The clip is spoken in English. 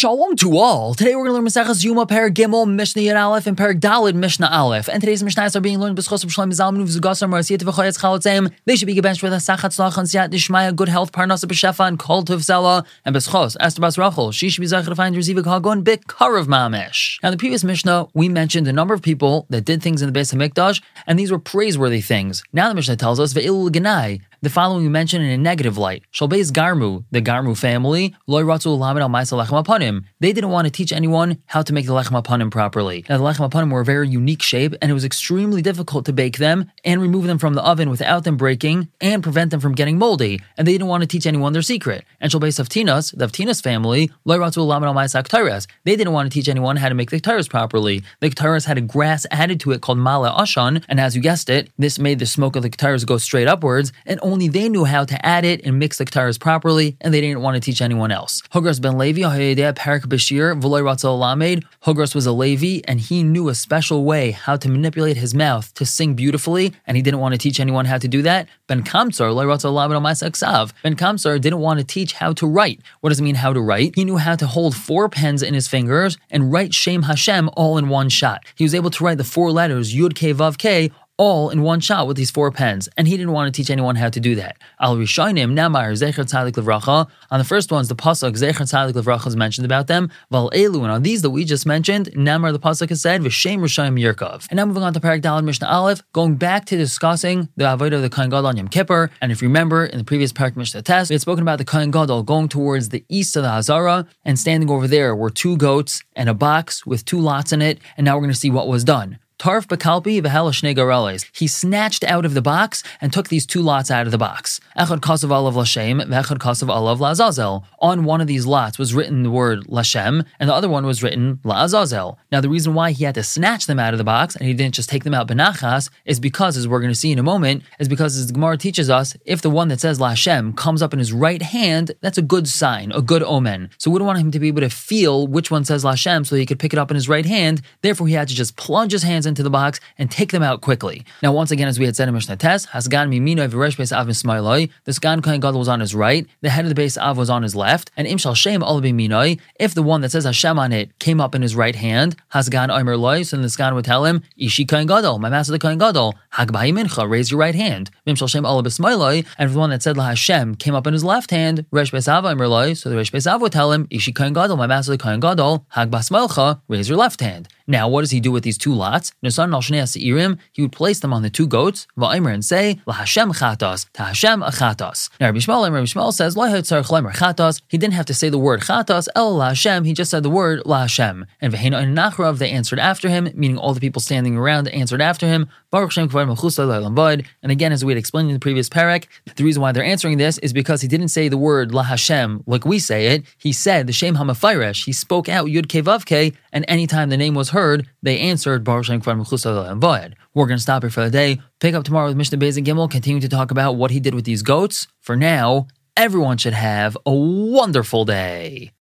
Shalom to all. Today we're going to learn Maseches Yuma Per Gimel Mishnah Yud Aleph and Per Dalid Mishnah Aleph. And today's Mishnahs are being learned b'schos of Shloim Zalman V'zugasar Marasiyat V'choyetz. They should be gebenched with a Sachat Tzlach and Siyat Dishmaya, good health, Parnasa B'shefa, and Kol Tov Zela. And b'schos, Esther Bas Rachel. She should be zayich to find Rezivik Hagon B'karav Mamish. Now in the previous Mishnah, we mentioned a number of people that did things in the base of Mikdash, and these were praiseworthy things. Now the Mishnah tells us Ve'il Ganai, the following we mention in a negative light. Shalbeis Garmu, the Garmu family. They didn't want to teach anyone how to make the Lechem Apanim properly. Now, the Lechem Apanim were a very unique shape, and it was extremely difficult to bake them and remove them from the oven without them breaking and prevent them from getting moldy. And they didn't want to teach anyone their secret. And Shalbeis Avtinas, the Avtinas family, They didn't want to teach anyone how to make the Ktaras properly. The Ktaras had a grass added to it called Mala Ashan, and as you guessed it, this made the smoke of the Ktaras go straight upwards, and only they knew how to add it and mix the ktaras properly, and they didn't want to teach anyone else. Hogros ben Levi, Parak Bashir, V'loy Ratzal. Hogras was a Levi, and he knew a special way how to manipulate his mouth to sing beautifully, and he didn't want to teach anyone how to do that. Ben Kamtzar, Loy Ratzal Lamed Ben Kamtzar didn't want to teach how to write. What does it mean how to write? He knew how to hold four pens in his fingers and write Shem Hashem all in one shot. He was able to write the four letters Yud K Vav K all in one shot with these four pens, and he didn't want to teach anyone how to do that. Al Rishonim Namar Zecher Tzadik Levracha. On the first ones, the pasuk Zecher Tzadik Levracha is mentioned about them. Val Elu, and on these that we just mentioned, Namar the pasuk has said V'Shem Rishayim Yirkov. And now moving on to Parak Dalad Mishnah Aleph, going back to discussing the avodah of the Kohen Gadol on Yom Kippur. And if you remember in the previous Parak Mishnah Tes, we had spoken about the Kohen Gadol going towards the east of the Hazara, and standing over there were two goats and a box with two lots in it. And now we're going to see what was done. Tarf Bekalpi Vehela Gareles. He snatched out of the box and took these two lots out of the box. Echad Kasav Alav Lashem, Vechad Kasav Alav Lazazel. On one of these lots was written the word Lashem, and the other one was written Lazazel. Now, the reason why he had to snatch them out of the box and he didn't just take them out benachas is because, as we're going to see in a moment, is because as the Gemara teaches us, if the one that says Lashem comes up in his right hand, that's a good sign, a good omen. So we don't want him to be able to feel which one says Lashem so he could pick it up in his right hand. Therefore, he had to just plunge his hands into the box and take them out quickly. Now, once again, as we had said in Mishnah Tes, Hasgan Mimino Viresh Beis Av Mismailoi, the Sgan Kohen Gadol was on his right, the head of the base Av was on his left, and Imshal Shem Minoi, if the one that says Hashem on it came up in his right hand, Hasgan Omer Loi, so then the Sgan would tell him, Ishi Kohen Gadol, my master the Kohen Gadol, Hagbai Mincha, raise your right hand. Imshal Shem Ol Bismailoi, and the one that said La Hashem came up in his left hand, Resh Beis Av Omer Loi, so the Resh Beis Av would tell him, Ishi Kohen Gadol, my master the Kohen Gadol, Hagbas raise your left hand. Now, what does he do with these two lots? Nisan al Seirim, he would place them on the two goats, Va'imer, and say, La Hashem chatos, Ta Hashem achatos. Now, Rabbi Yishmael, Rabbi Yishmael says, chatos, he didn't have to say the word chatos, El La Hashem, he just said the word La Hashem. And Vehena and Nachrav, they answered after him, meaning all the people standing around answered after him, Baruch Shem And again, as we had explained in the previous parak, the reason why they're answering this is because he didn't say the word La Hashem like we say it. He said the Shem Hamafairesh. He spoke out Yud Kevavke, and anytime the name was heard, they answered Baruch We're going to stop here for the day. Pick up tomorrow with Mishnah Beis and Gimel, continue to talk about what he did with these goats. For now, everyone should have a wonderful day.